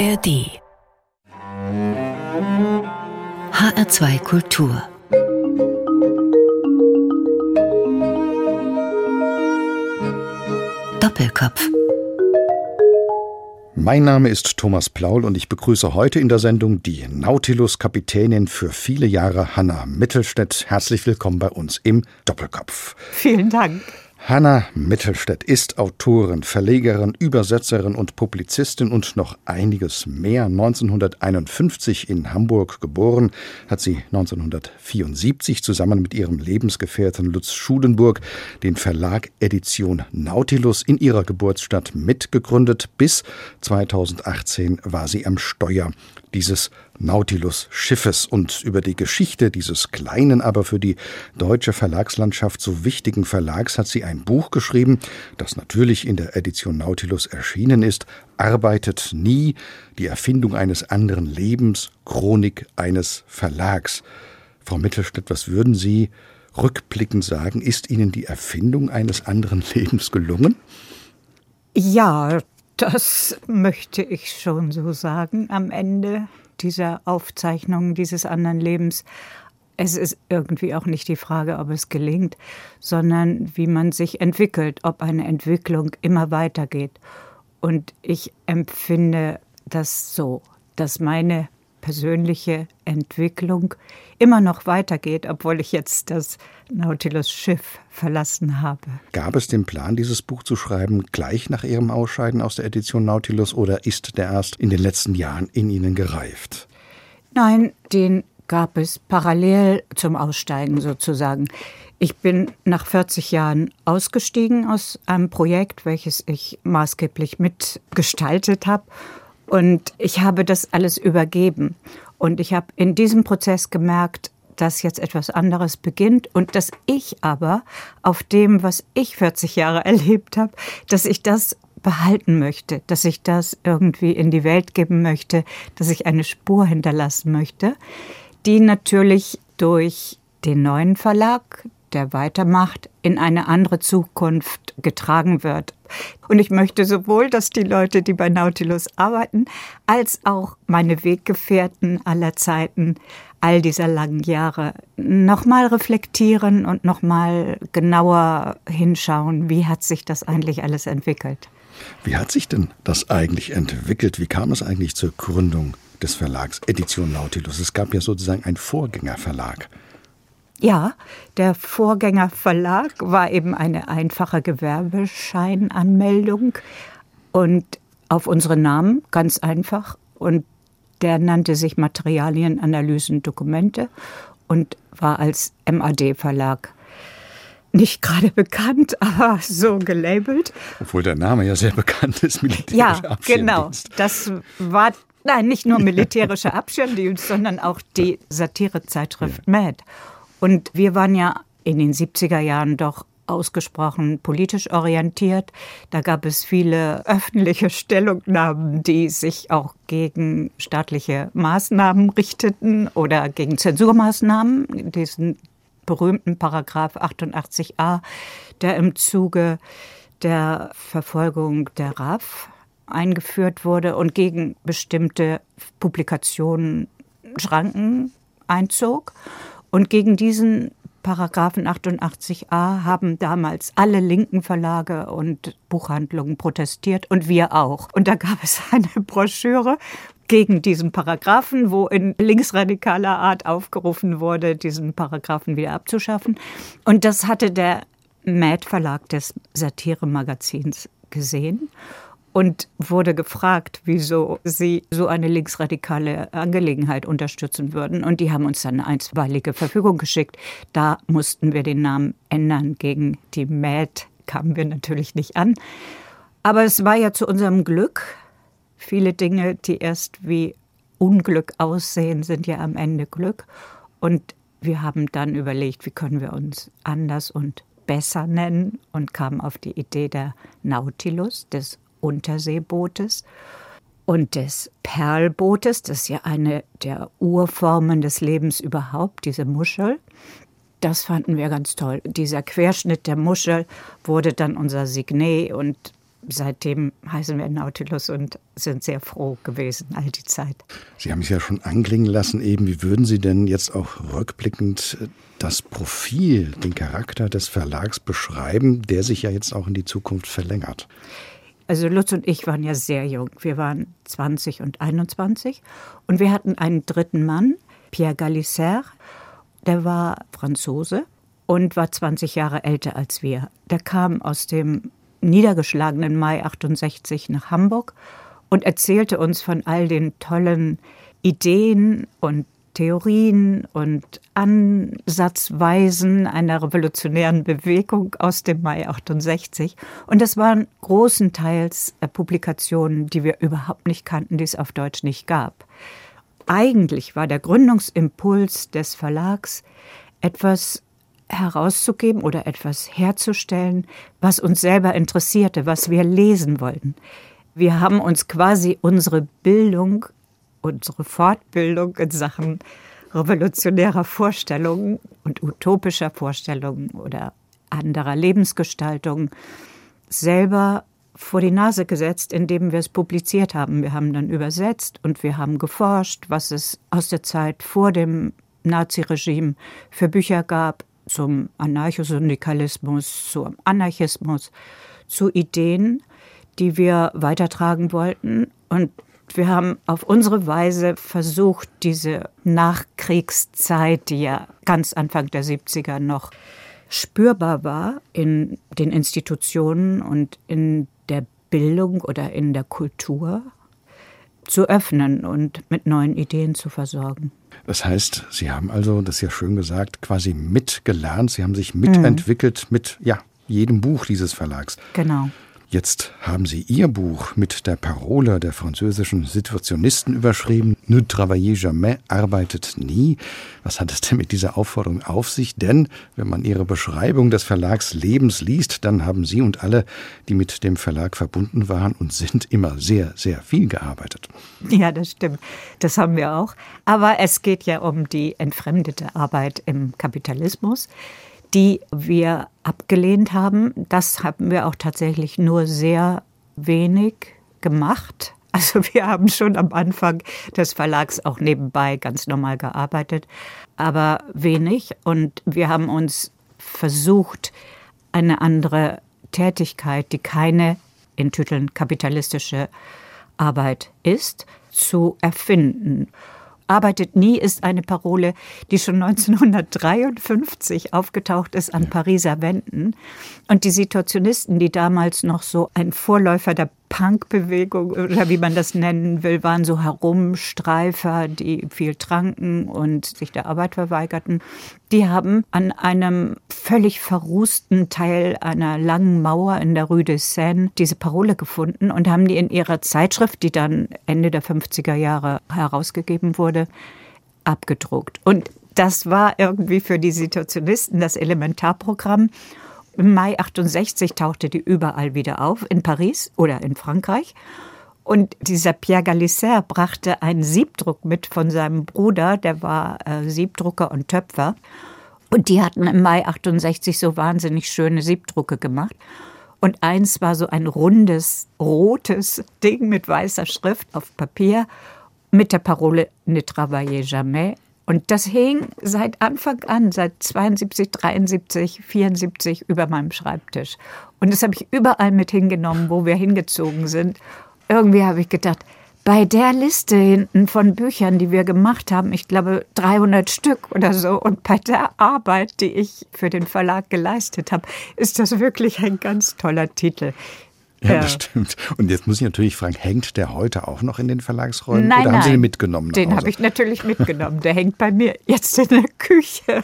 ARD HR2 Kultur Doppelkopf mein Name ist Thomas Plaul und ich begrüße heute in der Sendung die Nautilus-Kapitänin für viele Jahre Hanna Mittelstädt. Herzlich willkommen bei uns im Doppelkopf. Vielen Dank. Hanna Mittelstädt ist Autorin, Verlegerin, Übersetzerin und Publizistin und noch einiges mehr. 1951 in Hamburg geboren, hat sie 1974 zusammen mit ihrem Lebensgefährten Lutz Schulenburg den Verlag Edition Nautilus in ihrer Geburtsstadt mitgegründet. Bis 2018 war sie am Steuer dieses Nautilus-Schiffes und über die Geschichte dieses kleinen, aber für die deutsche Verlagslandschaft so wichtigen Verlags hat sie ein Buch geschrieben, das natürlich in der Edition Nautilus erschienen ist, Arbeitet nie, die Erfindung eines anderen Lebens, Chronik eines Verlags. Frau Mittelstädt, was würden Sie rückblickend sagen? Ist Ihnen die Erfindung eines anderen Lebens gelungen? Ja, das möchte ich schon so sagen am Ende dieser Aufzeichnung dieses anderen Lebens. Es ist irgendwie auch nicht die Frage, ob es gelingt, sondern wie man sich entwickelt, ob eine Entwicklung immer weitergeht. Und ich empfinde das so, dass meine persönliche Entwicklung immer noch weitergeht, obwohl ich jetzt das Nautilus-Schiff verlassen habe. Gab es den Plan, dieses Buch zu schreiben, gleich nach Ihrem Ausscheiden aus der Edition Nautilus oder ist der erst in den letzten Jahren in Ihnen gereift? Nein, den gab es parallel zum Aussteigen sozusagen. Ich bin nach 40 Jahren ausgestiegen aus einem Projekt, welches ich maßgeblich mitgestaltet habe und ich habe das alles übergeben. Und ich habe in diesem Prozess gemerkt, dass jetzt etwas anderes beginnt und dass ich aber auf dem, was ich 40 Jahre erlebt habe, dass ich das behalten möchte, dass ich das irgendwie in die Welt geben möchte, dass ich eine Spur hinterlassen möchte, die natürlich durch den neuen Verlag, der weitermacht, in eine andere Zukunft getragen wird. Und ich möchte sowohl, dass die Leute, die bei Nautilus arbeiten, als auch meine Weggefährten aller Zeiten, all dieser langen Jahre, nochmal reflektieren und nochmal genauer hinschauen, wie hat sich das eigentlich alles entwickelt. Wie hat sich denn das eigentlich entwickelt? Wie kam es eigentlich zur Gründung des Verlags Edition Nautilus? Es gab ja sozusagen einen Vorgängerverlag. Ja, der Vorgängerverlag war eben eine einfache Gewerbescheinanmeldung und auf unsere Namen ganz einfach. Und der nannte sich Materialien, Analysen, Dokumente und war als MAD-Verlag nicht gerade bekannt, aber so gelabelt. Obwohl der Name ja sehr bekannt ist, militärischer ja, genau. Das war nein, nicht nur militärischer Abschirmdienst, sondern auch die Satirezeitschrift ja. MAD. Und wir waren ja in den 70er Jahren doch ausgesprochen politisch orientiert. Da gab es viele öffentliche Stellungnahmen, die sich auch gegen staatliche Maßnahmen richteten oder gegen Zensurmaßnahmen. Diesen berühmten Paragraph 88a, der im Zuge der Verfolgung der RAF eingeführt wurde und gegen bestimmte Publikationen Schranken einzog. Und gegen diesen Paragraphen 88a haben damals alle linken Verlage und Buchhandlungen protestiert und wir auch. Und da gab es eine Broschüre gegen diesen Paragraphen, wo in linksradikaler Art aufgerufen wurde, diesen Paragraphen wieder abzuschaffen. Und das hatte der Mad Verlag des Satire-Magazins gesehen und wurde gefragt, wieso sie so eine linksradikale Angelegenheit unterstützen würden. Und die haben uns dann eine einstweilige Verfügung geschickt. Da mussten wir den Namen ändern. Gegen die MAD kamen wir natürlich nicht an. Aber es war ja zu unserem Glück. Viele Dinge, die erst wie Unglück aussehen, sind ja am Ende Glück. Und wir haben dann überlegt, wie können wir uns anders und besser nennen und kamen auf die Idee der Nautilus, des Unterseebootes und des Perlbootes, das ist ja eine der Urformen des Lebens überhaupt, diese Muschel. Das fanden wir ganz toll. Dieser Querschnitt der Muschel wurde dann unser Signet und seitdem heißen wir Nautilus und sind sehr froh gewesen all die Zeit. Sie haben es ja schon anklingen lassen eben. Wie würden Sie denn jetzt auch rückblickend äh, das Profil, den Charakter des Verlags beschreiben, der sich ja jetzt auch in die Zukunft verlängert? Also Lutz und ich waren ja sehr jung. Wir waren 20 und 21 und wir hatten einen dritten Mann, Pierre Gallisser. Der war Franzose und war 20 Jahre älter als wir. Der kam aus dem niedergeschlagenen Mai 68 nach Hamburg und erzählte uns von all den tollen Ideen und Theorien und Ansatzweisen einer revolutionären Bewegung aus dem Mai 68. Und das waren großenteils äh, Publikationen, die wir überhaupt nicht kannten, die es auf Deutsch nicht gab. Eigentlich war der Gründungsimpuls des Verlags etwas herauszugeben oder etwas herzustellen, was uns selber interessierte, was wir lesen wollten. Wir haben uns quasi unsere Bildung, unsere Fortbildung in Sachen revolutionärer Vorstellungen und utopischer Vorstellungen oder anderer Lebensgestaltung selber vor die Nase gesetzt, indem wir es publiziert haben. Wir haben dann übersetzt und wir haben geforscht, was es aus der Zeit vor dem Naziregime für Bücher gab, zum Anarchosyndikalismus, zum Anarchismus, zu Ideen, die wir weitertragen wollten. Und wir haben auf unsere Weise versucht, diese Nachkriegszeit, die ja ganz Anfang der 70er noch spürbar war in den Institutionen und in der Bildung oder in der Kultur, zu öffnen und mit neuen Ideen zu versorgen. Das heißt, Sie haben also, das ist ja schön gesagt, quasi mitgelernt. Sie haben sich mitentwickelt mhm. mit ja, jedem Buch dieses Verlags. Genau. Jetzt haben Sie Ihr Buch mit der Parole der französischen Situationisten überschrieben. Ne travaillez jamais, arbeitet nie. Was hat es denn mit dieser Aufforderung auf sich? Denn wenn man Ihre Beschreibung des Verlags Lebens liest, dann haben Sie und alle, die mit dem Verlag verbunden waren und sind, immer sehr, sehr viel gearbeitet. Ja, das stimmt. Das haben wir auch. Aber es geht ja um die entfremdete Arbeit im Kapitalismus die wir abgelehnt haben. Das haben wir auch tatsächlich nur sehr wenig gemacht. Also wir haben schon am Anfang des Verlags auch nebenbei ganz normal gearbeitet, aber wenig. Und wir haben uns versucht, eine andere Tätigkeit, die keine in Titeln kapitalistische Arbeit ist, zu erfinden. Arbeitet nie ist eine Parole, die schon 1953 aufgetaucht ist an Pariser Wänden. Und die Situationisten, die damals noch so ein Vorläufer der Punkbewegung oder wie man das nennen will, waren so Herumstreifer, die viel tranken und sich der Arbeit verweigerten. Die haben an einem völlig verrußten Teil einer langen Mauer in der Rue de Seine diese Parole gefunden und haben die in ihrer Zeitschrift, die dann Ende der 50er Jahre herausgegeben wurde, abgedruckt. Und das war irgendwie für die Situationisten das Elementarprogramm. Im Mai 68 tauchte die überall wieder auf, in Paris oder in Frankreich. Und dieser Pierre Galisser brachte einen Siebdruck mit von seinem Bruder, der war äh, Siebdrucker und Töpfer. Und die hatten im Mai 68 so wahnsinnig schöne Siebdrucke gemacht. Und eins war so ein rundes, rotes Ding mit weißer Schrift auf Papier mit der Parole Ne travaillez jamais. Und das hing seit Anfang an, seit 72, 73, 74 über meinem Schreibtisch. Und das habe ich überall mit hingenommen, wo wir hingezogen sind. Irgendwie habe ich gedacht, bei der Liste hinten von Büchern, die wir gemacht haben, ich glaube 300 Stück oder so, und bei der Arbeit, die ich für den Verlag geleistet habe, ist das wirklich ein ganz toller Titel. Ja, ja, das stimmt. Und jetzt muss ich natürlich fragen, hängt der heute auch noch in den Verlagsräumen nein, oder haben Sie den mitgenommen? Den habe ich natürlich mitgenommen. Der hängt bei mir jetzt in der Küche.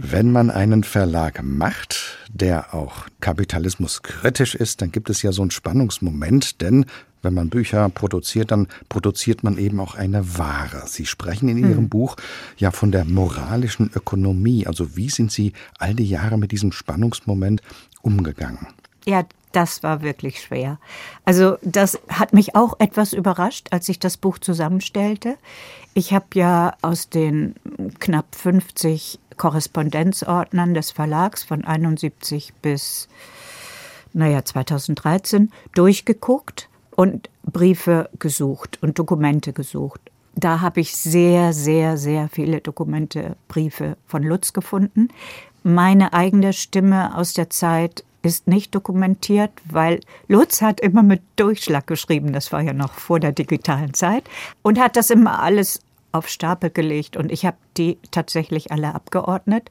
Wenn man einen Verlag macht, der auch kapitalismuskritisch ist, dann gibt es ja so einen Spannungsmoment, denn wenn man Bücher produziert, dann produziert man eben auch eine Ware. Sie sprechen in Ihrem hm. Buch ja von der moralischen Ökonomie. Also wie sind Sie all die Jahre mit diesem Spannungsmoment umgegangen? Ja, das war wirklich schwer. Also das hat mich auch etwas überrascht, als ich das Buch zusammenstellte. Ich habe ja aus den knapp 50 Korrespondenzordnern des Verlags von 71 bis naja, 2013 durchgeguckt und Briefe gesucht und Dokumente gesucht. Da habe ich sehr, sehr, sehr viele Dokumente, Briefe von Lutz gefunden. Meine eigene Stimme aus der Zeit ist nicht dokumentiert, weil Lutz hat immer mit Durchschlag geschrieben, das war ja noch vor der digitalen Zeit, und hat das immer alles auf Stapel gelegt und ich habe die tatsächlich alle abgeordnet.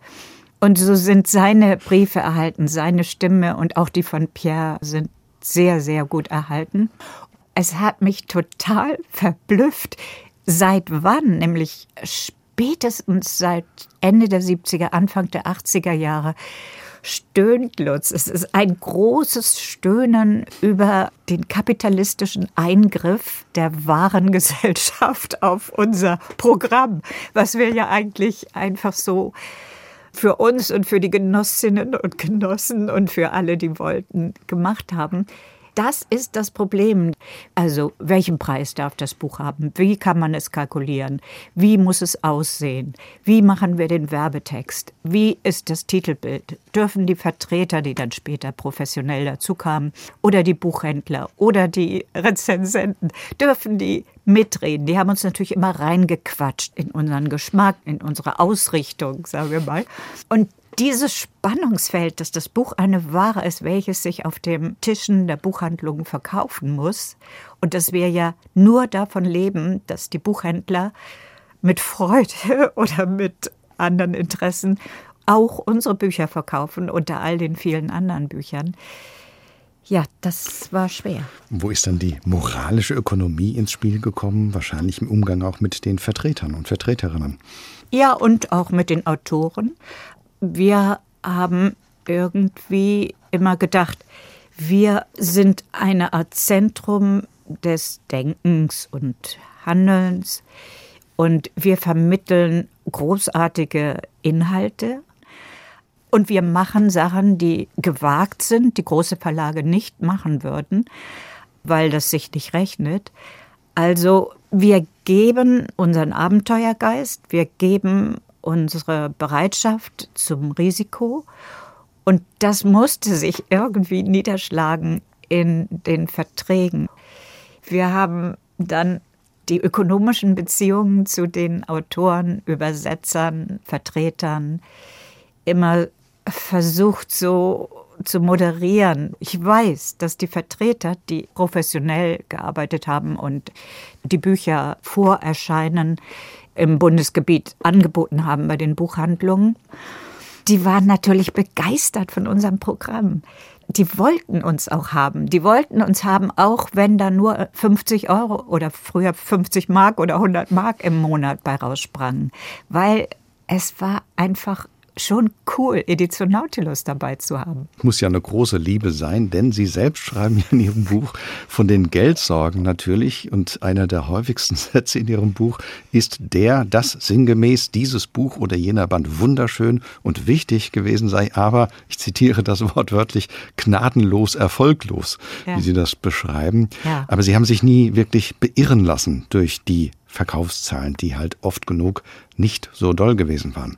Und so sind seine Briefe erhalten, seine Stimme und auch die von Pierre sind sehr, sehr gut erhalten. Es hat mich total verblüfft, seit wann, nämlich spätestens seit Ende der 70er, Anfang der 80er Jahre, stöhnt Lutz. Es ist ein großes Stöhnen über den kapitalistischen Eingriff der wahren Gesellschaft auf unser Programm, was wir ja eigentlich einfach so für uns und für die Genossinnen und Genossen und für alle, die wollten, gemacht haben. Das ist das Problem. Also, welchen Preis darf das Buch haben? Wie kann man es kalkulieren? Wie muss es aussehen? Wie machen wir den Werbetext? Wie ist das Titelbild? Dürfen die Vertreter, die dann später professionell dazukamen, oder die Buchhändler oder die Rezensenten, dürfen die mitreden? Die haben uns natürlich immer reingequatscht in unseren Geschmack, in unsere Ausrichtung, sagen wir mal. Und dieses Spannungsfeld, dass das Buch eine Ware ist, welches sich auf den Tischen der Buchhandlungen verkaufen muss und dass wir ja nur davon leben, dass die Buchhändler mit Freude oder mit anderen Interessen auch unsere Bücher verkaufen unter all den vielen anderen Büchern. Ja, das war schwer. Wo ist dann die moralische Ökonomie ins Spiel gekommen? Wahrscheinlich im Umgang auch mit den Vertretern und Vertreterinnen. Ja, und auch mit den Autoren wir haben irgendwie immer gedacht, wir sind eine Art Zentrum des Denkens und Handelns und wir vermitteln großartige Inhalte und wir machen Sachen, die gewagt sind, die große Verlage nicht machen würden, weil das sich nicht rechnet. Also wir geben unseren Abenteuergeist, wir geben unsere Bereitschaft zum Risiko. Und das musste sich irgendwie niederschlagen in den Verträgen. Wir haben dann die ökonomischen Beziehungen zu den Autoren, Übersetzern, Vertretern immer versucht so zu moderieren. Ich weiß, dass die Vertreter, die professionell gearbeitet haben und die Bücher vorerscheinen, im Bundesgebiet angeboten haben bei den Buchhandlungen, die waren natürlich begeistert von unserem Programm. Die wollten uns auch haben. Die wollten uns haben, auch wenn da nur 50 Euro oder früher 50 Mark oder 100 Mark im Monat bei raussprangen. Weil es war einfach schon cool, Edition Nautilus dabei zu haben. Muss ja eine große Liebe sein, denn Sie selbst schreiben ja in Ihrem Buch von den Geldsorgen natürlich. Und einer der häufigsten Sätze in Ihrem Buch ist der, dass sinngemäß dieses Buch oder jener Band wunderschön und wichtig gewesen sei, aber, ich zitiere das Wort wörtlich, gnadenlos erfolglos, ja. wie Sie das beschreiben. Ja. Aber Sie haben sich nie wirklich beirren lassen durch die Verkaufszahlen, die halt oft genug nicht so doll gewesen waren.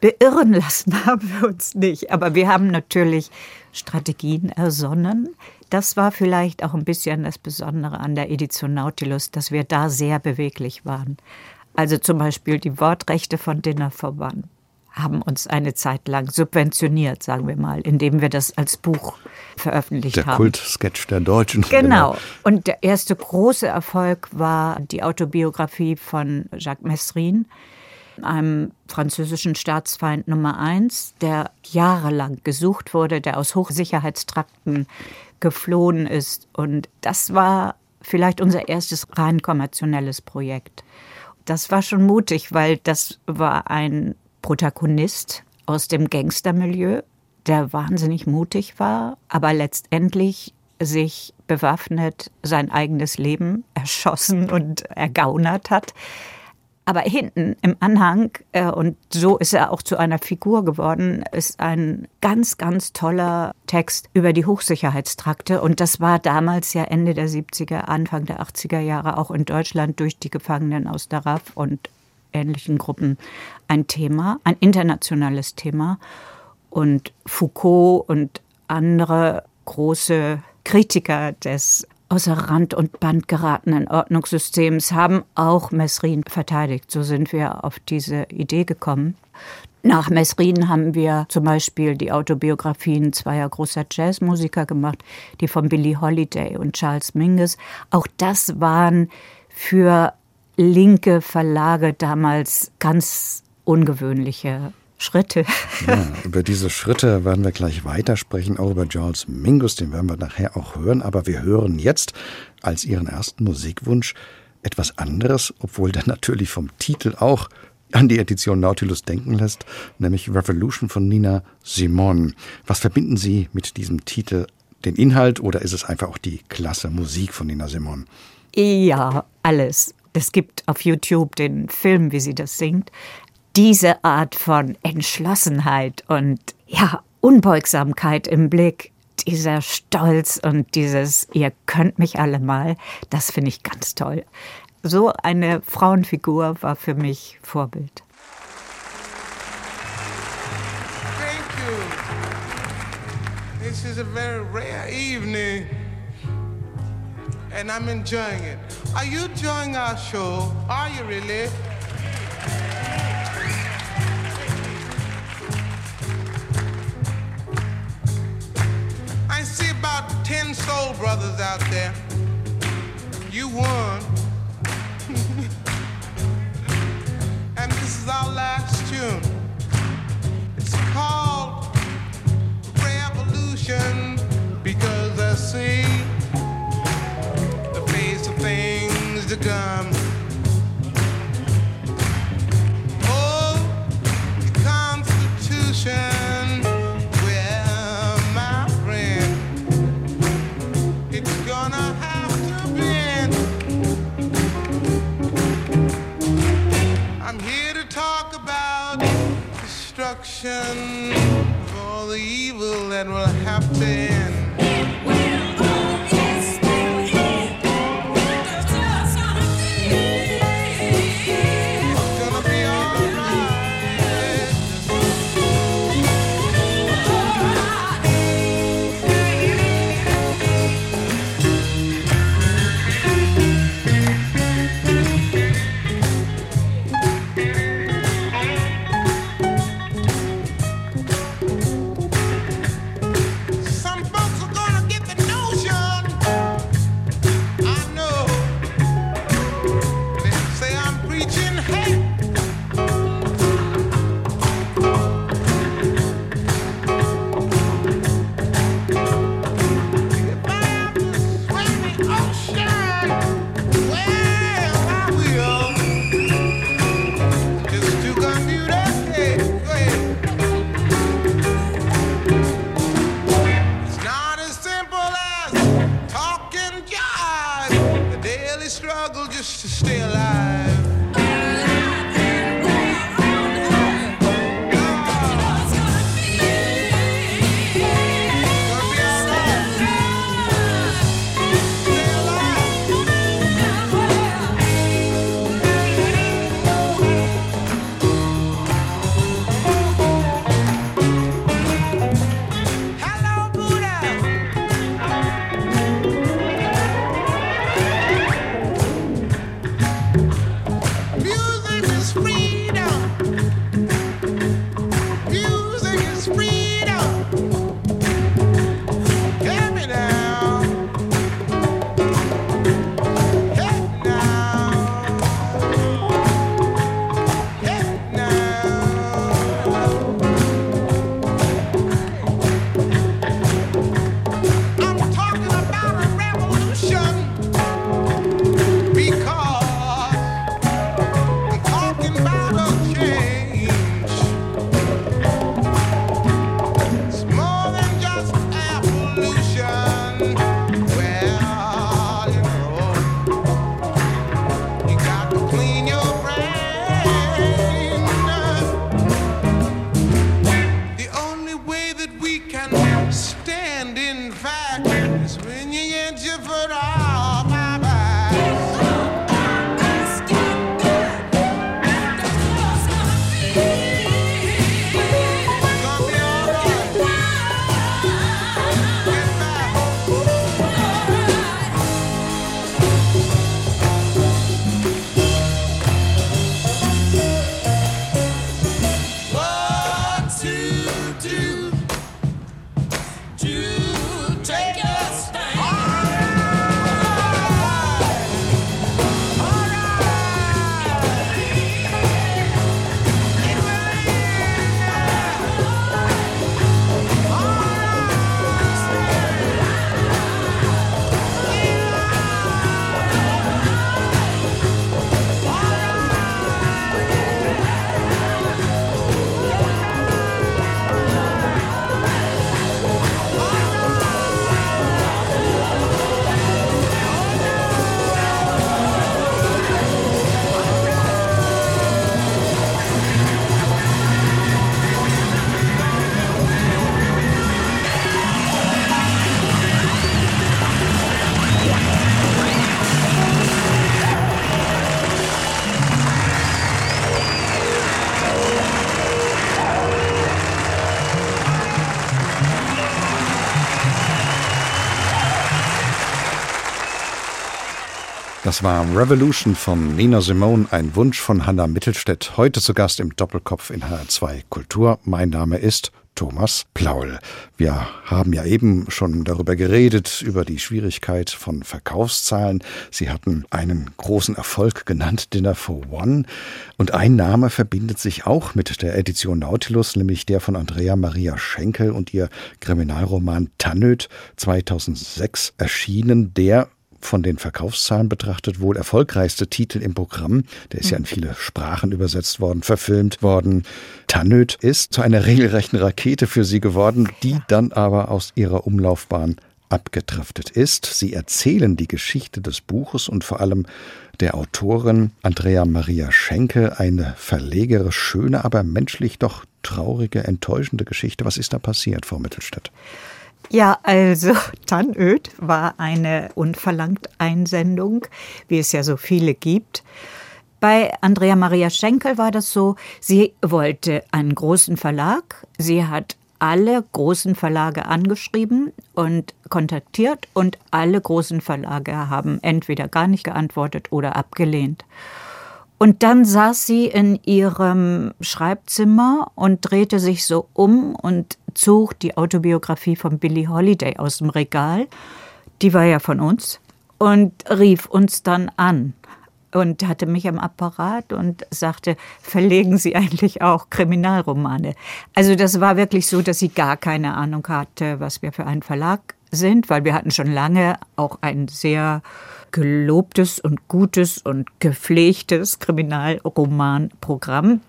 Beirren lassen haben wir uns nicht. Aber wir haben natürlich Strategien ersonnen. Das war vielleicht auch ein bisschen das Besondere an der Edition Nautilus, dass wir da sehr beweglich waren. Also zum Beispiel die Wortrechte von Dinner for One haben uns eine Zeit lang subventioniert, sagen wir mal, indem wir das als Buch veröffentlicht der haben. Der Kultsketch der Deutschen. Genau. Und der erste große Erfolg war die Autobiografie von Jacques Messrin, einem französischen Staatsfeind Nummer eins, der jahrelang gesucht wurde, der aus Hochsicherheitstrakten geflohen ist. Und das war vielleicht unser erstes rein kommerzielles Projekt. Das war schon mutig, weil das war ein Protagonist aus dem Gangstermilieu, der wahnsinnig mutig war, aber letztendlich sich bewaffnet sein eigenes Leben erschossen und ergaunert hat. Aber hinten im Anhang, äh, und so ist er auch zu einer Figur geworden, ist ein ganz, ganz toller Text über die Hochsicherheitstrakte. Und das war damals ja Ende der 70er, Anfang der 80er Jahre auch in Deutschland durch die Gefangenen aus der RAF und ähnlichen Gruppen ein Thema, ein internationales Thema. Und Foucault und andere große Kritiker des außer Rand und Band geratenen Ordnungssystems haben auch Mesrin verteidigt. So sind wir auf diese Idee gekommen. Nach Mesrin haben wir zum Beispiel die Autobiografien zweier großer Jazzmusiker gemacht, die von Billie Holiday und Charles Mingus. Auch das waren für linke Verlage damals ganz ungewöhnliche Schritte. Ja, über diese Schritte werden wir gleich weitersprechen, auch über Charles Mingus, den werden wir nachher auch hören. Aber wir hören jetzt als Ihren ersten Musikwunsch etwas anderes, obwohl der natürlich vom Titel auch an die Edition Nautilus denken lässt, nämlich Revolution von Nina Simone. Was verbinden Sie mit diesem Titel? Den Inhalt oder ist es einfach auch die klasse Musik von Nina Simone? Ja, alles. Es gibt auf YouTube den Film, wie sie das singt diese Art von Entschlossenheit und ja, Unbeugsamkeit im Blick, dieser Stolz und dieses Ihr könnt mich alle mal, das finde ich ganz toll. So eine Frauenfigur war für mich Vorbild. Thank you. This is a very rare evening and I'm enjoying it. Are you enjoying our show? Are you really? See about 10 soul brothers out there. You won. and this is our last tune. It's called Revolution because I see the face of things to come. Oh, the Constitution. Destruction for the evil that will have war Revolution von Nina Simone, ein Wunsch von Hanna Mittelstädt. Heute zu Gast im Doppelkopf in HR2 Kultur. Mein Name ist Thomas Plaul. Wir haben ja eben schon darüber geredet, über die Schwierigkeit von Verkaufszahlen. Sie hatten einen großen Erfolg genannt, Dinner for One. Und ein Name verbindet sich auch mit der Edition Nautilus, nämlich der von Andrea Maria Schenkel und ihr Kriminalroman Tannöd 2006 erschienen, der von den Verkaufszahlen betrachtet wohl erfolgreichste Titel im Programm. Der ist ja in viele Sprachen übersetzt worden, verfilmt worden. Tannöd ist zu einer regelrechten Rakete für sie geworden, die dann aber aus ihrer Umlaufbahn abgedriftet ist. Sie erzählen die Geschichte des Buches und vor allem der Autorin Andrea Maria Schenkel eine verlegere, schöne, aber menschlich doch traurige, enttäuschende Geschichte. Was ist da passiert, Frau Mittelstädt? Ja, also Tannöd war eine unverlangt Einsendung, wie es ja so viele gibt. Bei Andrea Maria Schenkel war das so, sie wollte einen großen Verlag. Sie hat alle großen Verlage angeschrieben und kontaktiert und alle großen Verlage haben entweder gar nicht geantwortet oder abgelehnt. Und dann saß sie in ihrem Schreibzimmer und drehte sich so um und zog die Autobiografie von Billie Holiday aus dem Regal. Die war ja von uns und rief uns dann an und hatte mich am Apparat und sagte, verlegen Sie eigentlich auch Kriminalromane? Also das war wirklich so, dass sie gar keine Ahnung hatte, was wir für ein Verlag sind, weil wir hatten schon lange auch ein sehr gelobtes und gutes und gepflegtes Kriminalromanprogramm.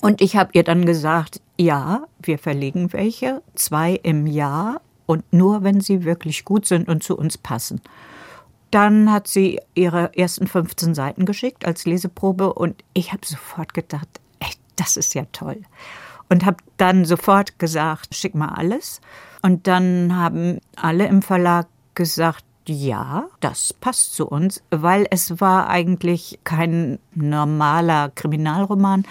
Und ich habe ihr dann gesagt, ja, wir verlegen welche, zwei im Jahr und nur, wenn sie wirklich gut sind und zu uns passen. Dann hat sie ihre ersten 15 Seiten geschickt als Leseprobe und ich habe sofort gedacht, ey, das ist ja toll. Und habe dann sofort gesagt, schick mal alles. Und dann haben alle im Verlag gesagt, ja, das passt zu uns, weil es war eigentlich kein normaler Kriminalroman.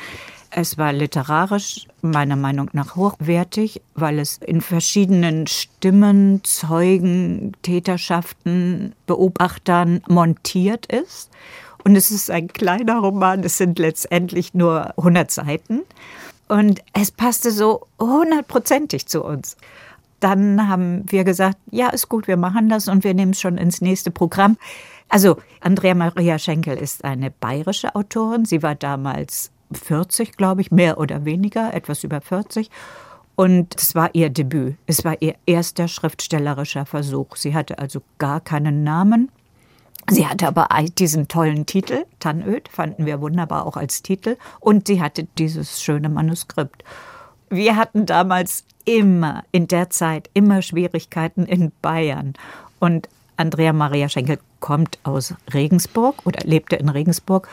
Es war literarisch meiner Meinung nach hochwertig, weil es in verschiedenen Stimmen, Zeugen, Täterschaften, Beobachtern montiert ist. Und es ist ein kleiner Roman, es sind letztendlich nur 100 Seiten. Und es passte so hundertprozentig zu uns dann haben wir gesagt, ja, ist gut, wir machen das und wir nehmen es schon ins nächste Programm. Also Andrea Maria Schenkel ist eine bayerische Autorin. Sie war damals 40, glaube ich, mehr oder weniger, etwas über 40. Und es war ihr Debüt. Es war ihr erster schriftstellerischer Versuch. Sie hatte also gar keinen Namen. Sie hatte aber diesen tollen Titel, Tannöd, fanden wir wunderbar auch als Titel. Und sie hatte dieses schöne Manuskript. Wir hatten damals immer in der Zeit immer Schwierigkeiten in Bayern. Und Andrea Maria Schenkel kommt aus Regensburg oder lebte in Regensburg.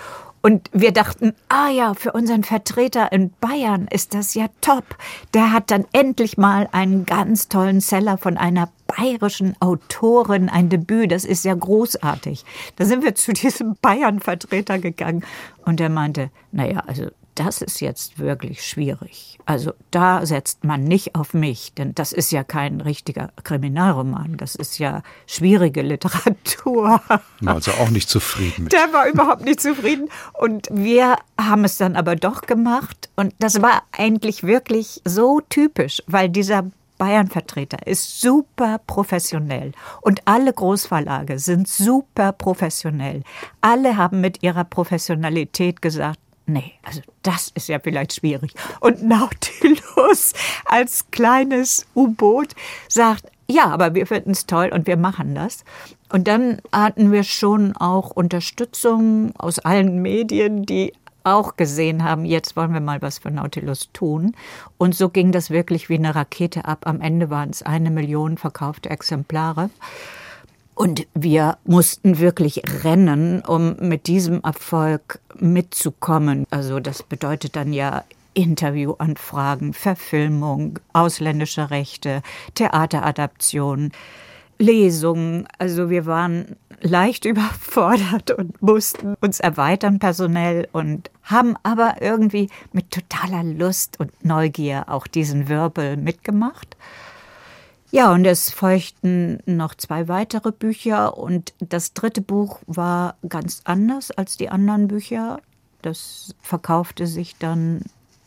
Und wir dachten, ah ja, für unseren Vertreter in Bayern ist das ja top. Der hat dann endlich mal einen ganz tollen Seller von einer bayerischen Autorin, ein Debüt. Das ist ja großartig. Da sind wir zu diesem Bayern-Vertreter gegangen und er meinte, naja, also das ist jetzt wirklich schwierig. Also da setzt man nicht auf mich, denn das ist ja kein richtiger Kriminalroman. Das ist ja schwierige Literatur. War also auch nicht zufrieden mit. Der war überhaupt nicht zufrieden. Und wir haben es dann aber doch gemacht. Und das war eigentlich wirklich so typisch, weil dieser Bayern-Vertreter ist super professionell und alle Großverlage sind super professionell. Alle haben mit ihrer Professionalität gesagt, nee, also das ist ja vielleicht schwierig. Und Nautilus als kleines U-Boot sagt, ja, aber wir finden es toll und wir machen das. Und dann hatten wir schon auch Unterstützung aus allen Medien, die auch gesehen haben, jetzt wollen wir mal was für Nautilus tun. Und so ging das wirklich wie eine Rakete ab. Am Ende waren es eine Million verkaufte Exemplare. Und wir mussten wirklich rennen, um mit diesem Erfolg mitzukommen. Also das bedeutet dann ja Interviewanfragen, Verfilmung, ausländische Rechte, Theateradaption, Lesungen. Also wir waren leicht überfordert und mussten uns erweitern personell und haben aber irgendwie mit totaler Lust und Neugier auch diesen Wirbel mitgemacht. Ja, und es folgten noch zwei weitere Bücher und das dritte Buch war ganz anders als die anderen Bücher. Das verkaufte sich dann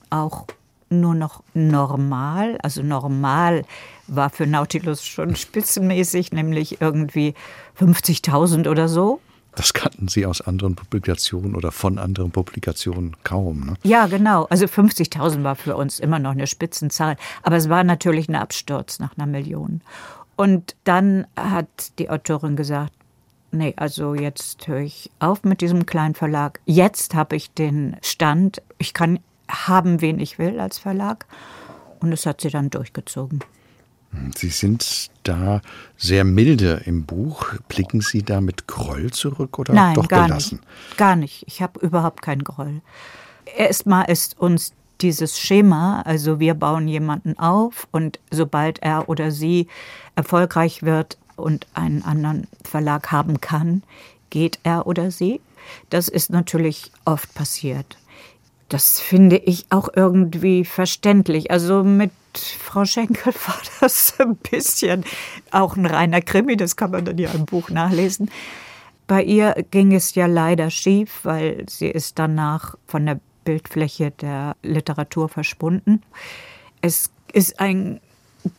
auch nur noch normal. Also normal war für Nautilus schon spitzenmäßig, nämlich irgendwie 50.000 oder so. Das kannten Sie aus anderen Publikationen oder von anderen Publikationen kaum. Ne? Ja, genau. Also 50.000 war für uns immer noch eine Spitzenzahl. Aber es war natürlich ein Absturz nach einer Million. Und dann hat die Autorin gesagt, nee, also jetzt höre ich auf mit diesem kleinen Verlag. Jetzt habe ich den Stand. Ich kann haben, wen ich will als Verlag. Und das hat sie dann durchgezogen. Sie sind da sehr milde im Buch. Blicken Sie da mit Groll zurück oder Nein, doch gar gelassen? Nicht, gar nicht. Ich habe überhaupt keinen Groll. Erstmal ist uns dieses Schema, also wir bauen jemanden auf und sobald er oder sie erfolgreich wird und einen anderen Verlag haben kann, geht er oder sie. Das ist natürlich oft passiert. Das finde ich auch irgendwie verständlich. Also mit Frau Schenkel war das ein bisschen auch ein reiner Krimi, das kann man dann ja im Buch nachlesen. Bei ihr ging es ja leider schief, weil sie ist danach von der Bildfläche der Literatur verschwunden. Es ist ein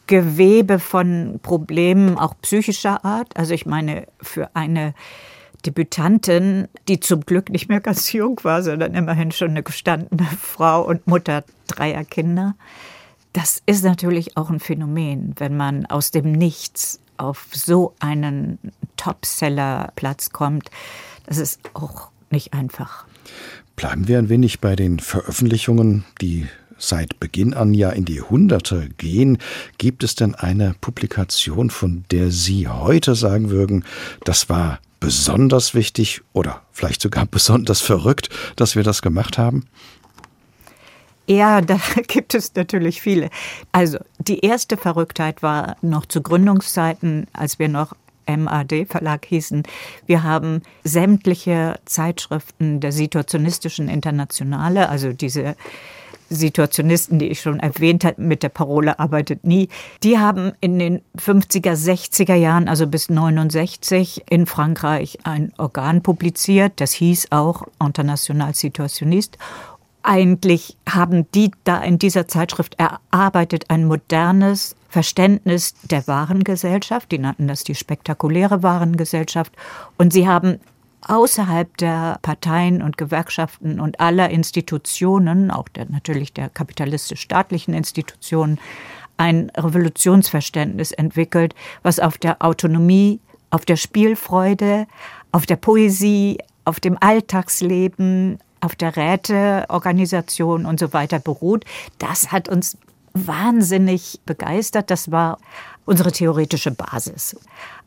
Gewebe von Problemen auch psychischer Art. Also ich meine, für eine Debütantin, die zum Glück nicht mehr ganz jung war, sondern immerhin schon eine gestandene Frau und Mutter dreier Kinder. Das ist natürlich auch ein Phänomen, wenn man aus dem Nichts auf so einen Topseller-Platz kommt. Das ist auch nicht einfach. Bleiben wir ein wenig bei den Veröffentlichungen, die seit Beginn an ja in die Hunderte gehen. Gibt es denn eine Publikation, von der Sie heute sagen würden, das war besonders wichtig oder vielleicht sogar besonders verrückt, dass wir das gemacht haben? Ja, da gibt es natürlich viele. Also die erste Verrücktheit war noch zu Gründungszeiten, als wir noch MAD Verlag hießen. Wir haben sämtliche Zeitschriften der Situationistischen Internationale, also diese Situationisten, die ich schon erwähnt habe, mit der Parole arbeitet nie, die haben in den 50er, 60er Jahren, also bis 69 in Frankreich ein Organ publiziert, das hieß auch International Situationniste eigentlich haben die da in dieser Zeitschrift erarbeitet ein modernes Verständnis der Warengesellschaft. Die nannten das die spektakuläre Warengesellschaft. Und sie haben außerhalb der Parteien und Gewerkschaften und aller Institutionen, auch der, natürlich der kapitalistisch-staatlichen Institutionen, ein Revolutionsverständnis entwickelt, was auf der Autonomie, auf der Spielfreude, auf der Poesie, auf dem Alltagsleben, auf der Räteorganisation und so weiter beruht. Das hat uns wahnsinnig begeistert. Das war unsere theoretische Basis.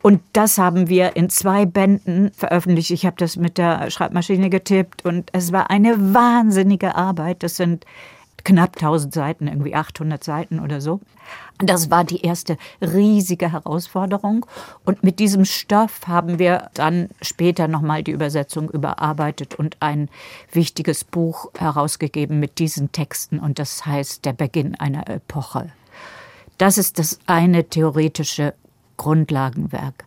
Und das haben wir in zwei Bänden veröffentlicht. Ich habe das mit der Schreibmaschine getippt und es war eine wahnsinnige Arbeit. Das sind knapp 1000 Seiten, irgendwie 800 Seiten oder so. Das war die erste riesige Herausforderung. Und mit diesem Stoff haben wir dann später nochmal die Übersetzung überarbeitet und ein wichtiges Buch herausgegeben mit diesen Texten. Und das heißt Der Beginn einer Epoche. Das ist das eine theoretische Grundlagenwerk.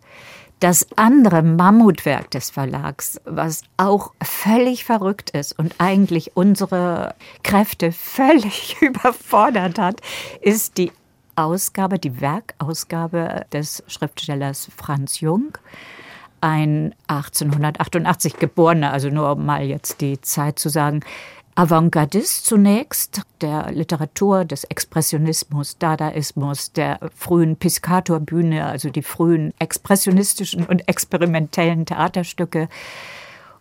Das andere Mammutwerk des Verlags, was auch völlig verrückt ist und eigentlich unsere Kräfte völlig überfordert hat, ist die Ausgabe, die Werkausgabe des Schriftstellers Franz Jung. Ein 1888 geborener, also nur um mal jetzt die Zeit zu sagen, Avantgardist zunächst der Literatur, des Expressionismus, Dadaismus, der frühen Piscatorbühne, also die frühen expressionistischen und experimentellen Theaterstücke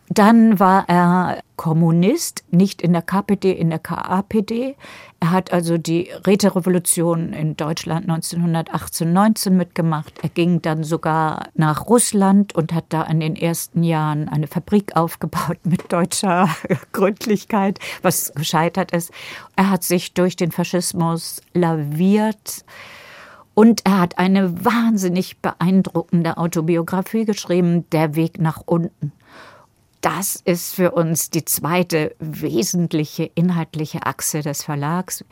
dann war er Kommunist, nicht in der KPD, in der KAPD. Er hat also die Räterevolution in Deutschland 1918-19 mitgemacht. Er ging dann sogar nach Russland und hat da in den ersten Jahren eine Fabrik aufgebaut mit deutscher Gründlichkeit, was gescheitert ist. Er hat sich durch den Faschismus laviert. Und er hat eine wahnsinnig beeindruckende Autobiografie geschrieben, Der Weg nach unten. Das ist für uns die zweite wesentliche inhaltliche Achse des Verlags.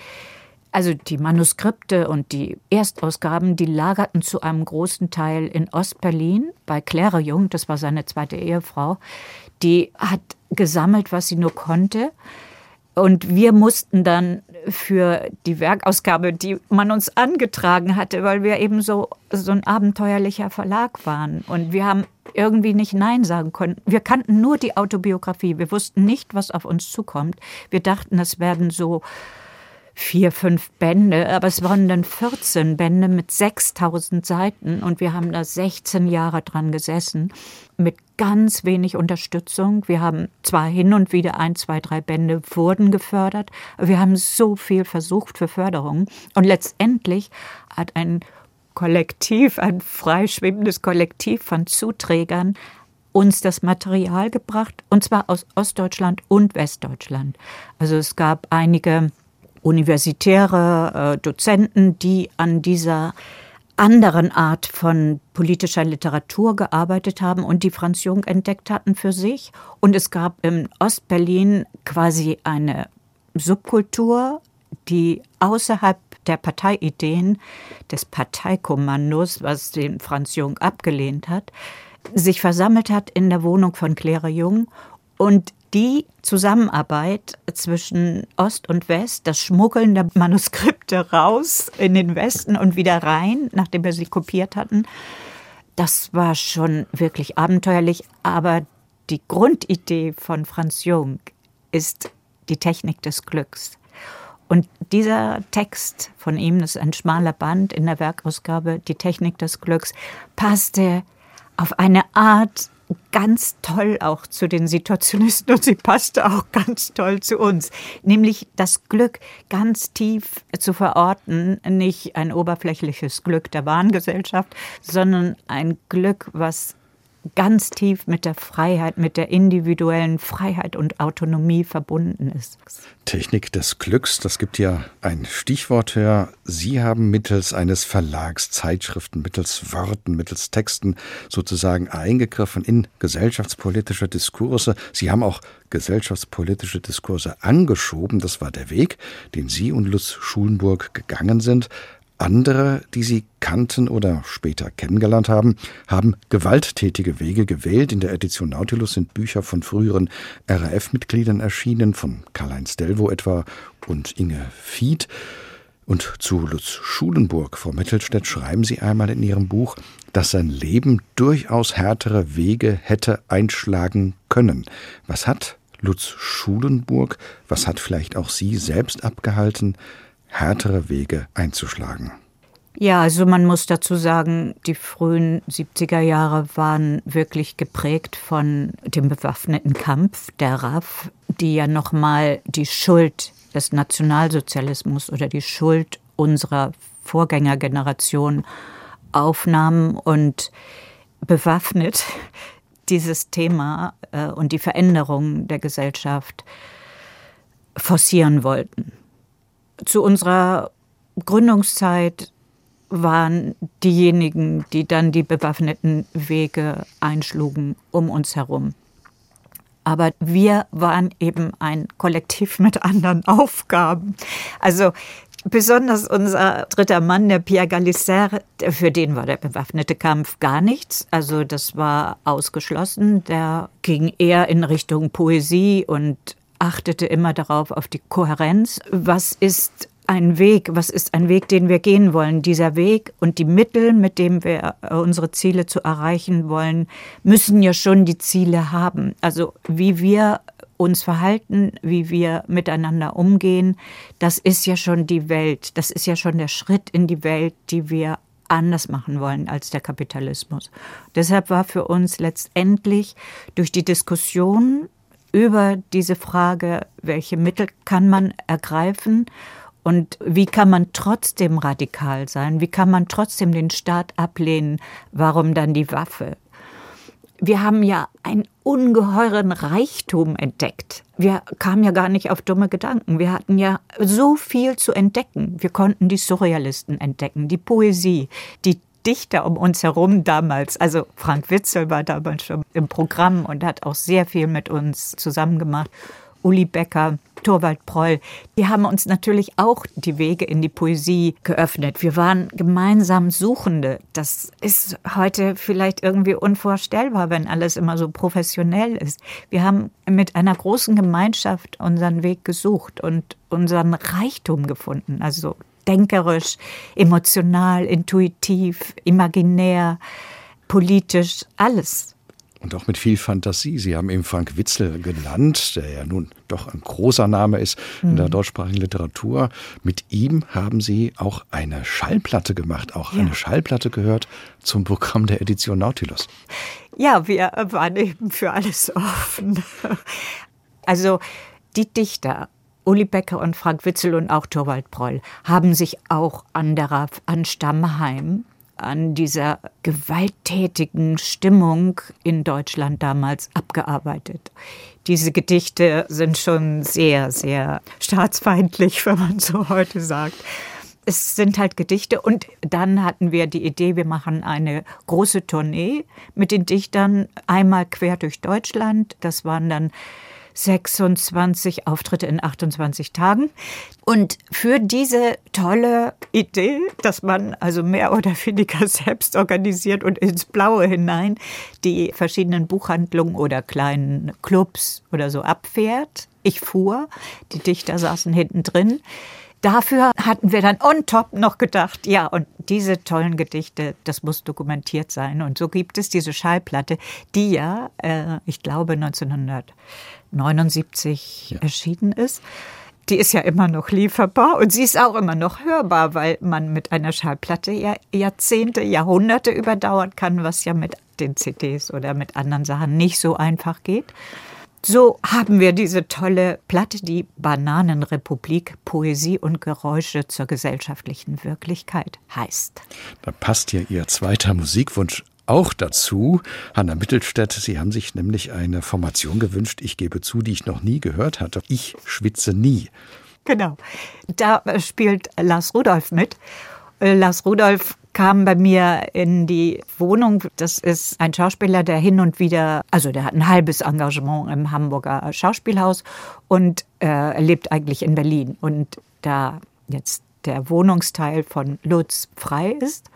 Also die Manuskripte und die Erstausgaben, die lagerten zu einem großen Teil in Ostberlin bei Claire Jung, das war seine zweite Ehefrau. Die hat gesammelt, was sie nur konnte. Und wir mussten dann für die Werkausgabe, die man uns angetragen hatte, weil wir eben so, so ein abenteuerlicher Verlag waren. Und wir haben irgendwie nicht Nein sagen können. Wir kannten nur die Autobiografie. Wir wussten nicht, was auf uns zukommt. Wir dachten, es werden so vier, fünf Bände, aber es waren dann 14 Bände mit 6000 Seiten und wir haben da 16 Jahre dran gesessen mit ganz wenig Unterstützung. Wir haben zwar hin und wieder ein, zwei, drei Bände wurden gefördert, aber wir haben so viel versucht für Förderung und letztendlich hat ein Kollektiv, ein freischwimmendes Kollektiv von Zuträgern uns das Material gebracht, und zwar aus Ostdeutschland und Westdeutschland. Also es gab einige universitäre äh, Dozenten, die an dieser anderen Art von politischer Literatur gearbeitet haben und die Franz Jung entdeckt hatten für sich. Und es gab in Ostberlin quasi eine Subkultur, die außerhalb der Parteiideen, des Parteikommandos, was den Franz Jung abgelehnt hat, sich versammelt hat in der Wohnung von Claire Jung und die Zusammenarbeit zwischen Ost und West, das Schmuggeln der Manuskripte raus in den Westen und wieder rein, nachdem wir sie kopiert hatten, das war schon wirklich abenteuerlich. Aber die Grundidee von Franz Jung ist die Technik des Glücks. Und dieser Text von ihm, das ist ein schmaler Band in der Werkausgabe, die Technik des Glücks, passte auf eine Art ganz toll auch zu den Situationisten und sie passte auch ganz toll zu uns. Nämlich das Glück ganz tief zu verorten, nicht ein oberflächliches Glück der Wahngesellschaft, sondern ein Glück, was ganz tief mit der Freiheit, mit der individuellen Freiheit und Autonomie verbunden ist. Technik des Glücks, das gibt ja ein Stichwort her. Sie haben mittels eines Verlags Zeitschriften, mittels Worten, mittels Texten sozusagen eingegriffen in gesellschaftspolitische Diskurse. Sie haben auch gesellschaftspolitische Diskurse angeschoben. Das war der Weg, den Sie und Lutz Schulenburg gegangen sind. Andere, die sie kannten oder später kennengelernt haben, haben gewalttätige Wege gewählt. In der Edition Nautilus sind Bücher von früheren RAF-Mitgliedern erschienen, von Karl-Heinz Delvo etwa und Inge Fied. Und zu Lutz Schulenburg, Frau Mittelstädt, schreiben Sie einmal in Ihrem Buch, dass sein Leben durchaus härtere Wege hätte einschlagen können. Was hat Lutz Schulenburg, was hat vielleicht auch Sie selbst abgehalten, härtere Wege einzuschlagen. Ja, also man muss dazu sagen, die frühen 70er Jahre waren wirklich geprägt von dem bewaffneten Kampf der RAF, die ja nochmal die Schuld des Nationalsozialismus oder die Schuld unserer Vorgängergeneration aufnahmen und bewaffnet dieses Thema äh, und die Veränderung der Gesellschaft forcieren wollten zu unserer Gründungszeit waren diejenigen, die dann die bewaffneten Wege einschlugen um uns herum. Aber wir waren eben ein Kollektiv mit anderen Aufgaben. Also besonders unser dritter Mann, der Pierre Galisser, für den war der bewaffnete Kampf gar nichts. Also das war ausgeschlossen. Der ging eher in Richtung Poesie und achtete immer darauf, auf die Kohärenz. Was ist ein Weg, was ist ein Weg, den wir gehen wollen? Dieser Weg und die Mittel, mit denen wir äh, unsere Ziele zu erreichen wollen, müssen ja schon die Ziele haben. Also wie wir uns verhalten, wie wir miteinander umgehen, das ist ja schon die Welt, das ist ja schon der Schritt in die Welt, die wir anders machen wollen als der Kapitalismus. Deshalb war für uns letztendlich durch die Diskussion über diese Frage, welche Mittel kann man ergreifen und wie kann man trotzdem radikal sein? Wie kann man trotzdem den Staat ablehnen? Warum dann die Waffe? Wir haben ja einen ungeheuren Reichtum entdeckt. Wir kamen ja gar nicht auf dumme Gedanken. Wir hatten ja so viel zu entdecken. Wir konnten die Surrealisten entdecken, die Poesie, die Dichter um uns herum damals. Also Frank Witzel war damals schon im Programm und hat auch sehr viel mit uns zusammen gemacht. Uli Becker, Torwald Proll, die haben uns natürlich auch die Wege in die Poesie geöffnet. Wir waren gemeinsam Suchende. Das ist heute vielleicht irgendwie unvorstellbar, wenn alles immer so professionell ist. Wir haben mit einer großen Gemeinschaft unseren Weg gesucht und unseren Reichtum gefunden. Also denkerisch, emotional, intuitiv, imaginär, politisch, alles und auch mit viel Fantasie. Sie haben eben Frank Witzel genannt, der ja nun doch ein großer Name ist in der mhm. deutschsprachigen Literatur. Mit ihm haben Sie auch eine Schallplatte gemacht, auch ja. eine Schallplatte gehört zum Programm der Edition Nautilus. Ja, wir waren eben für alles offen. Also die Dichter Uli Becker und Frank Witzel und auch Torwald Proll haben sich auch an, der, an Stammheim an dieser gewalttätigen Stimmung in Deutschland damals abgearbeitet. Diese Gedichte sind schon sehr, sehr staatsfeindlich, wenn man so heute sagt. Es sind halt Gedichte und dann hatten wir die Idee, wir machen eine große Tournee mit den Dichtern einmal quer durch Deutschland. Das waren dann 26 Auftritte in 28 Tagen. Und für diese tolle Idee, dass man also mehr oder weniger selbst organisiert und ins Blaue hinein die verschiedenen Buchhandlungen oder kleinen Clubs oder so abfährt. Ich fuhr, die Dichter saßen hinten drin. Dafür hatten wir dann on top noch gedacht, ja, und diese tollen Gedichte, das muss dokumentiert sein. Und so gibt es diese Schallplatte, die ja, äh, ich glaube, 1900 79 ja. erschienen ist. Die ist ja immer noch lieferbar und sie ist auch immer noch hörbar, weil man mit einer Schallplatte ja Jahrzehnte, Jahrhunderte überdauern kann, was ja mit den CDs oder mit anderen Sachen nicht so einfach geht. So haben wir diese tolle Platte, die Bananenrepublik Poesie und Geräusche zur gesellschaftlichen Wirklichkeit heißt. Da passt ja Ihr zweiter Musikwunsch auch dazu. Hanna Mittelstädt, Sie haben sich nämlich eine Formation gewünscht, ich gebe zu, die ich noch nie gehört hatte. Ich schwitze nie. Genau. Da spielt Lars Rudolf mit. Lars Rudolf kam bei mir in die Wohnung. Das ist ein Schauspieler, der hin und wieder, also der hat ein halbes Engagement im Hamburger Schauspielhaus und äh, lebt eigentlich in Berlin. Und da jetzt der Wohnungsteil von Lutz frei ist,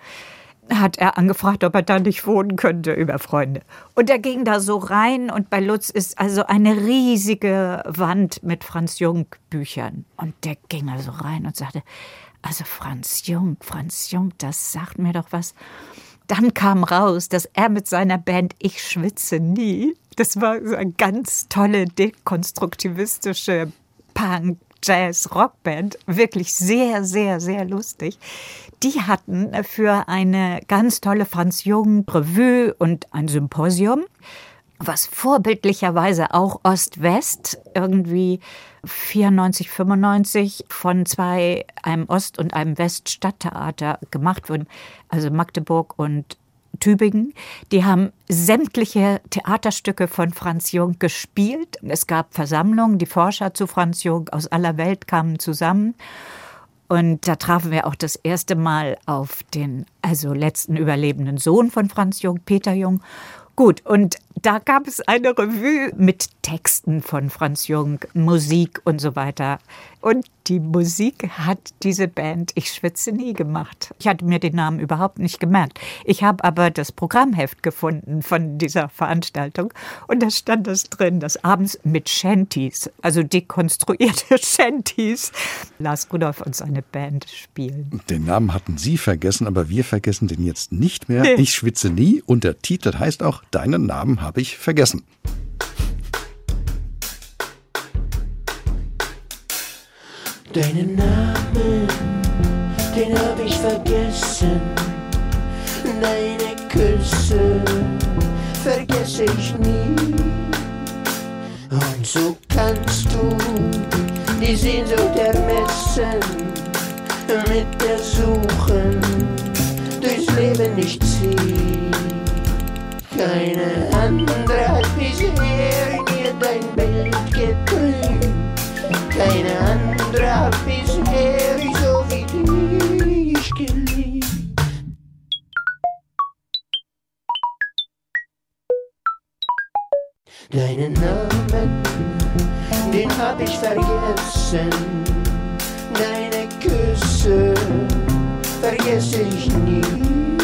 hat er angefragt, ob er da nicht wohnen könnte über Freunde. Und er ging da so rein und bei Lutz ist also eine riesige Wand mit Franz Jung Büchern. Und der ging also rein und sagte, also Franz Jung, Franz Jung, das sagt mir doch was. Dann kam raus, dass er mit seiner Band Ich schwitze nie, das war so eine ganz tolle dekonstruktivistische Punk, Jazz, Rockband, wirklich sehr, sehr, sehr lustig. Die hatten für eine ganz tolle Franz Jung Revue und ein Symposium, was vorbildlicherweise auch Ost-West irgendwie 94, 95 von zwei, einem Ost- und einem West-Stadttheater gemacht wurden, also Magdeburg und Tübingen. Die haben sämtliche Theaterstücke von Franz Jung gespielt. Es gab Versammlungen, die Forscher zu Franz Jung aus aller Welt kamen zusammen. Und da trafen wir auch das erste Mal auf den also letzten überlebenden Sohn von Franz Jung, Peter Jung. Gut, und da gab es eine Revue mit Texten von Franz Jung, Musik und so weiter. Und die Musik hat diese Band Ich schwitze nie gemacht. Ich hatte mir den Namen überhaupt nicht gemerkt. Ich habe aber das Programmheft gefunden von dieser Veranstaltung und da stand das drin, dass abends mit Shanties, also dekonstruierte Shanties, Lars Rudolph und seine Band spielen. Den Namen hatten Sie vergessen, aber wir vergessen den jetzt nicht mehr. Nee. Ich schwitze nie und der Titel heißt auch Deinen Namen habe ich vergessen. Deinen Namen, den hab ich vergessen. Deine Küsse vergesse ich nie. Und so kannst du die Sehnsucht ermessen, mit der Suchen durchs Leben nicht ziehen. Keine andere hat bisher in ihr dein Bild getrübt. Keine andere hat bisher so wie dich geliebt. Deinen Namen, den hab ich vergessen. Deine Küsse vergesse ich nie.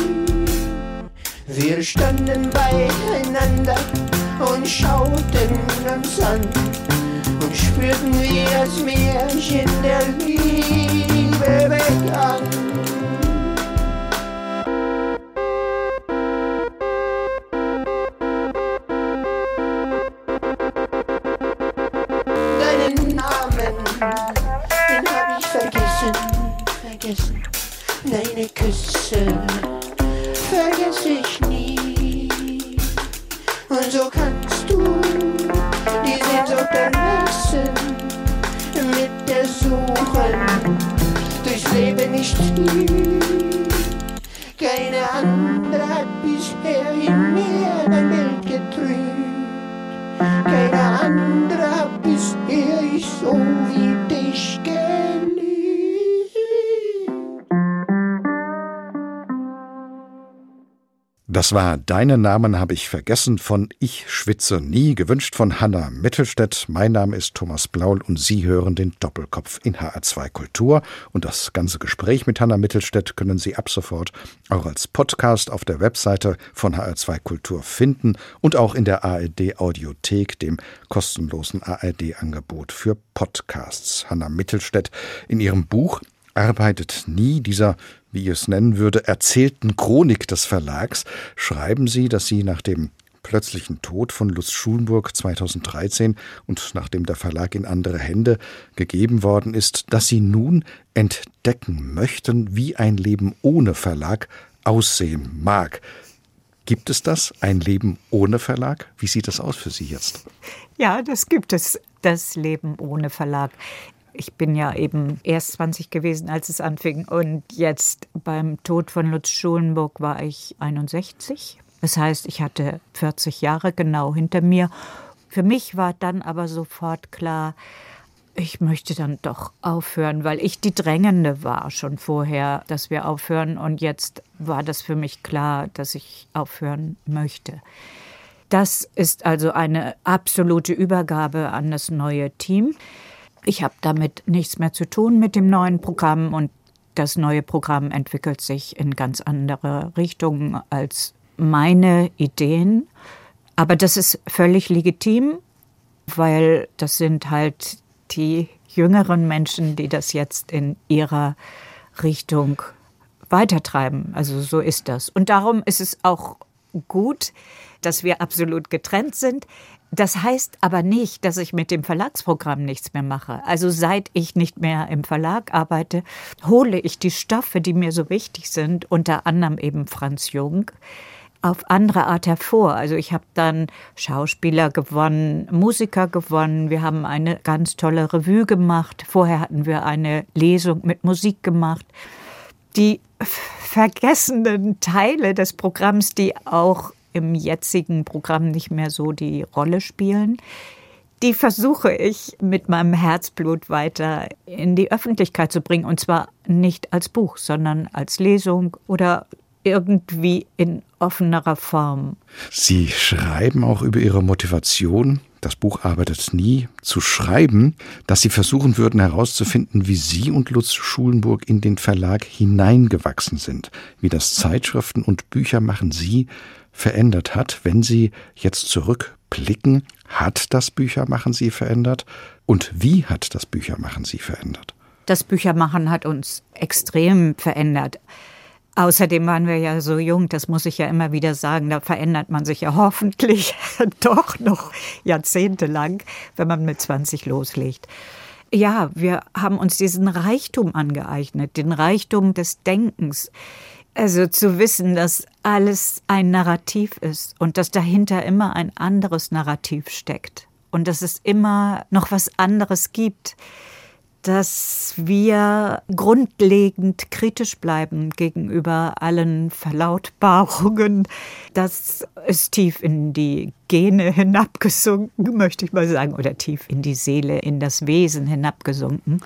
Wir standen beieinander und schauten uns an und spürten, wie das Märchen der Liebe begann. Das war Deinen Namen habe ich vergessen von Ich schwitze nie, gewünscht von Hanna Mittelstädt. Mein Name ist Thomas Blaul und Sie hören den Doppelkopf in HR2 Kultur. Und das ganze Gespräch mit Hanna Mittelstädt können Sie ab sofort auch als Podcast auf der Webseite von HR2 Kultur finden und auch in der ARD Audiothek, dem kostenlosen ARD-Angebot für Podcasts. Hanna Mittelstädt in ihrem Buch arbeitet nie dieser, wie ich es nennen würde, erzählten Chronik des Verlags, schreiben Sie, dass Sie nach dem plötzlichen Tod von Lutz Schulenburg 2013 und nachdem der Verlag in andere Hände gegeben worden ist, dass Sie nun entdecken möchten, wie ein Leben ohne Verlag aussehen mag. Gibt es das, ein Leben ohne Verlag? Wie sieht das aus für Sie jetzt? Ja, das gibt es, das Leben ohne Verlag. Ich bin ja eben erst 20 gewesen, als es anfing. Und jetzt beim Tod von Lutz Schulenburg war ich 61. Das heißt, ich hatte 40 Jahre genau hinter mir. Für mich war dann aber sofort klar, ich möchte dann doch aufhören, weil ich die Drängende war schon vorher, dass wir aufhören. Und jetzt war das für mich klar, dass ich aufhören möchte. Das ist also eine absolute Übergabe an das neue Team. Ich habe damit nichts mehr zu tun mit dem neuen Programm und das neue Programm entwickelt sich in ganz andere Richtungen als meine Ideen. Aber das ist völlig legitim, weil das sind halt die jüngeren Menschen, die das jetzt in ihrer Richtung weitertreiben. Also so ist das. Und darum ist es auch gut, dass wir absolut getrennt sind. Das heißt aber nicht, dass ich mit dem Verlagsprogramm nichts mehr mache. Also seit ich nicht mehr im Verlag arbeite, hole ich die Stoffe, die mir so wichtig sind, unter anderem eben Franz Jung, auf andere Art hervor. Also ich habe dann Schauspieler gewonnen, Musiker gewonnen. Wir haben eine ganz tolle Revue gemacht. Vorher hatten wir eine Lesung mit Musik gemacht. Die vergessenen Teile des Programms, die auch im jetzigen Programm nicht mehr so die Rolle spielen, die versuche ich mit meinem Herzblut weiter in die Öffentlichkeit zu bringen. Und zwar nicht als Buch, sondern als Lesung oder irgendwie in offenerer Form. Sie schreiben auch über Ihre Motivation, das Buch arbeitet nie, zu schreiben, dass Sie versuchen würden herauszufinden, wie Sie und Lutz Schulenburg in den Verlag hineingewachsen sind, wie das Zeitschriften und Bücher machen Sie verändert hat, wenn Sie jetzt zurückblicken, hat das Büchermachen Sie verändert und wie hat das Büchermachen Sie verändert? Das Büchermachen hat uns extrem verändert. Außerdem waren wir ja so jung, das muss ich ja immer wieder sagen, da verändert man sich ja hoffentlich doch noch jahrzehntelang, wenn man mit 20 loslegt. Ja, wir haben uns diesen Reichtum angeeignet, den Reichtum des Denkens. Also zu wissen, dass alles ein Narrativ ist und dass dahinter immer ein anderes Narrativ steckt und dass es immer noch was anderes gibt, dass wir grundlegend kritisch bleiben gegenüber allen Verlautbarungen. Das ist tief in die Gene hinabgesunken, möchte ich mal sagen, oder tief in die Seele, in das Wesen hinabgesunken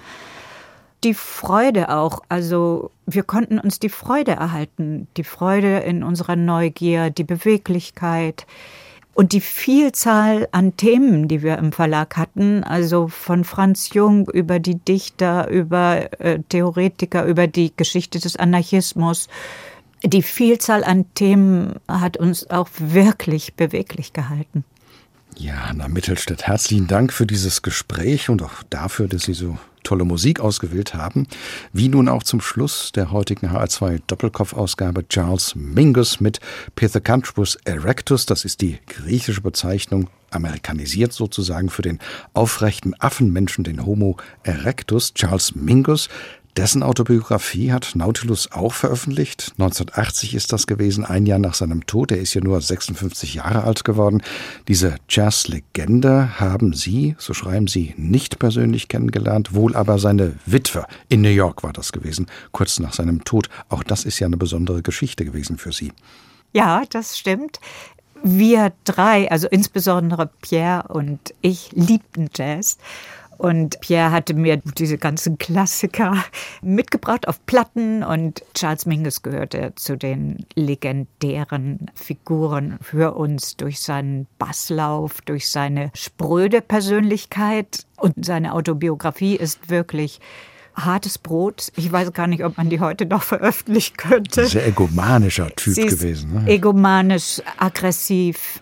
die Freude auch. Also wir konnten uns die Freude erhalten, die Freude in unserer Neugier, die Beweglichkeit. Und die Vielzahl an Themen, die wir im Verlag hatten, also von Franz Jung über die Dichter, über äh, Theoretiker, über die Geschichte des Anarchismus, die Vielzahl an Themen hat uns auch wirklich beweglich gehalten. Ja, Hanna Mittelstädt, herzlichen Dank für dieses Gespräch und auch dafür, dass Sie so tolle Musik ausgewählt haben. Wie nun auch zum Schluss der heutigen HR2 Doppelkopf-Ausgabe Charles Mingus mit Pithecanthropus erectus. Das ist die griechische Bezeichnung, amerikanisiert sozusagen für den aufrechten Affenmenschen, den Homo erectus. Charles Mingus, dessen Autobiografie hat Nautilus auch veröffentlicht. 1980 ist das gewesen, ein Jahr nach seinem Tod. Er ist ja nur 56 Jahre alt geworden. Diese Jazz-Legende haben Sie, so schreiben Sie, nicht persönlich kennengelernt, wohl aber seine Witwe. In New York war das gewesen, kurz nach seinem Tod. Auch das ist ja eine besondere Geschichte gewesen für Sie. Ja, das stimmt. Wir drei, also insbesondere Pierre und ich, liebten Jazz. Und Pierre hatte mir diese ganzen Klassiker mitgebracht auf Platten und Charles Mingus gehörte zu den legendären Figuren für uns durch seinen Basslauf, durch seine spröde Persönlichkeit und seine Autobiografie ist wirklich hartes Brot. Ich weiß gar nicht, ob man die heute noch veröffentlichen könnte. Sehr egomanischer Typ gewesen. Ne? Egomanisch, aggressiv.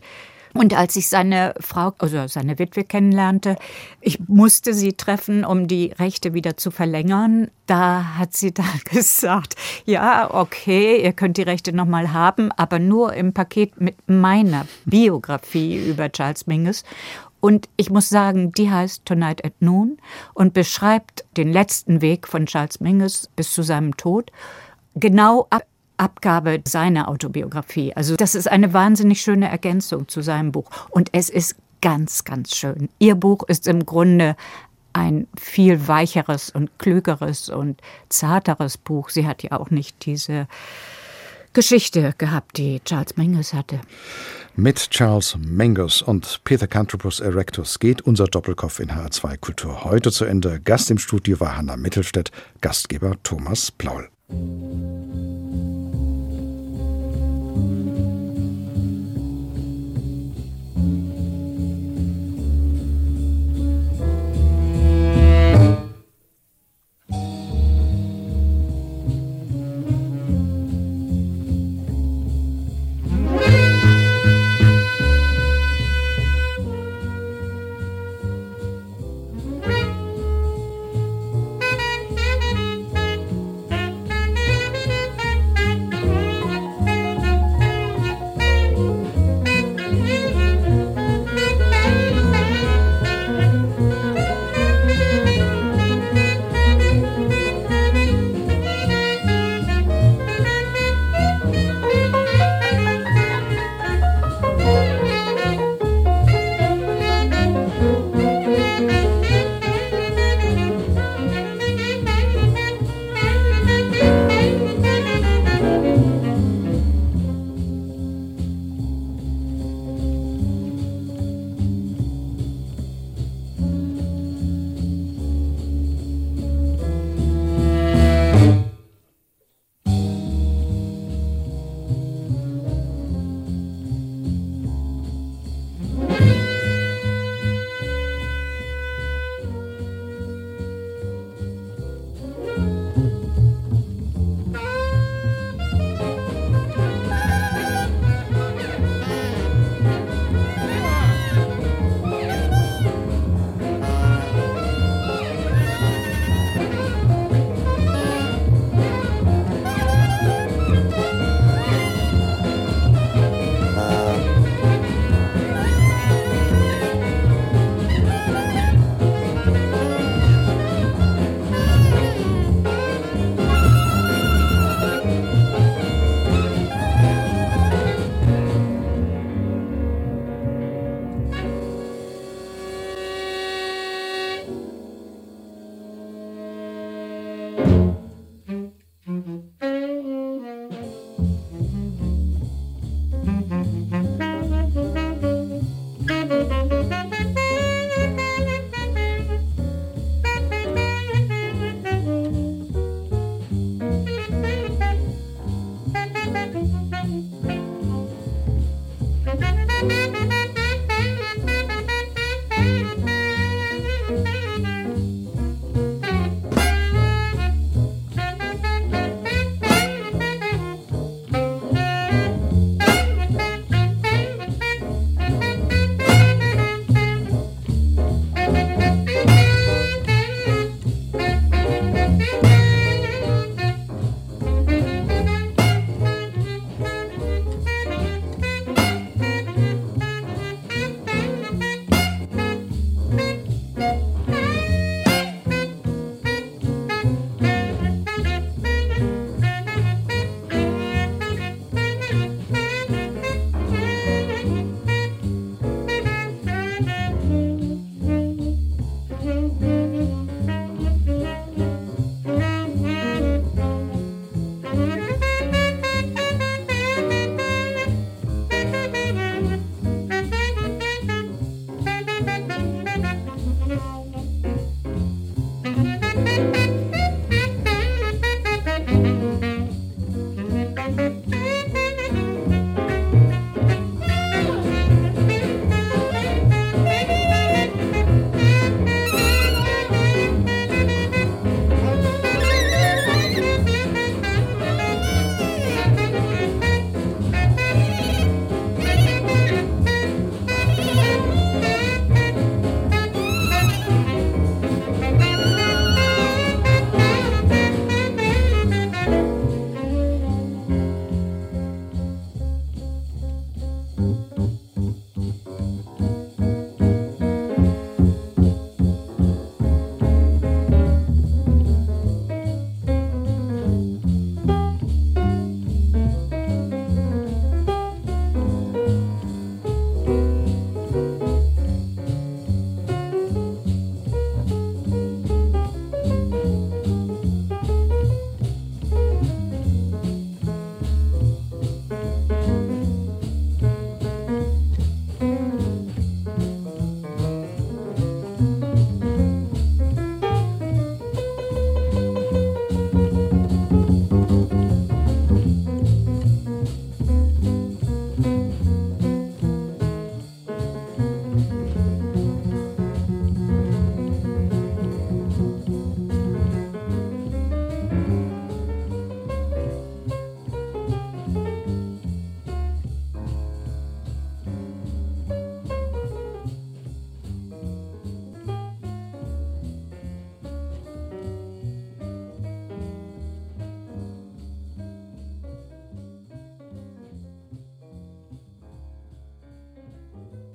Und als ich seine Frau, also seine Witwe kennenlernte, ich musste sie treffen, um die Rechte wieder zu verlängern. Da hat sie dann gesagt, ja, okay, ihr könnt die Rechte nochmal haben, aber nur im Paket mit meiner Biografie über Charles Mingus. Und ich muss sagen, die heißt Tonight at Noon und beschreibt den letzten Weg von Charles Mingus bis zu seinem Tod genau ab Abgabe seiner Autobiografie. Also das ist eine wahnsinnig schöne Ergänzung zu seinem Buch. Und es ist ganz, ganz schön. Ihr Buch ist im Grunde ein viel weicheres und klügeres und zarteres Buch. Sie hat ja auch nicht diese Geschichte gehabt, die Charles Mingus hatte. Mit Charles Mingus und Peter Cantrobus Erectus geht unser Doppelkopf in H2 Kultur heute zu Ende. Gast im Studio war Hanna Mittelstädt, Gastgeber Thomas Plaul. Thank you.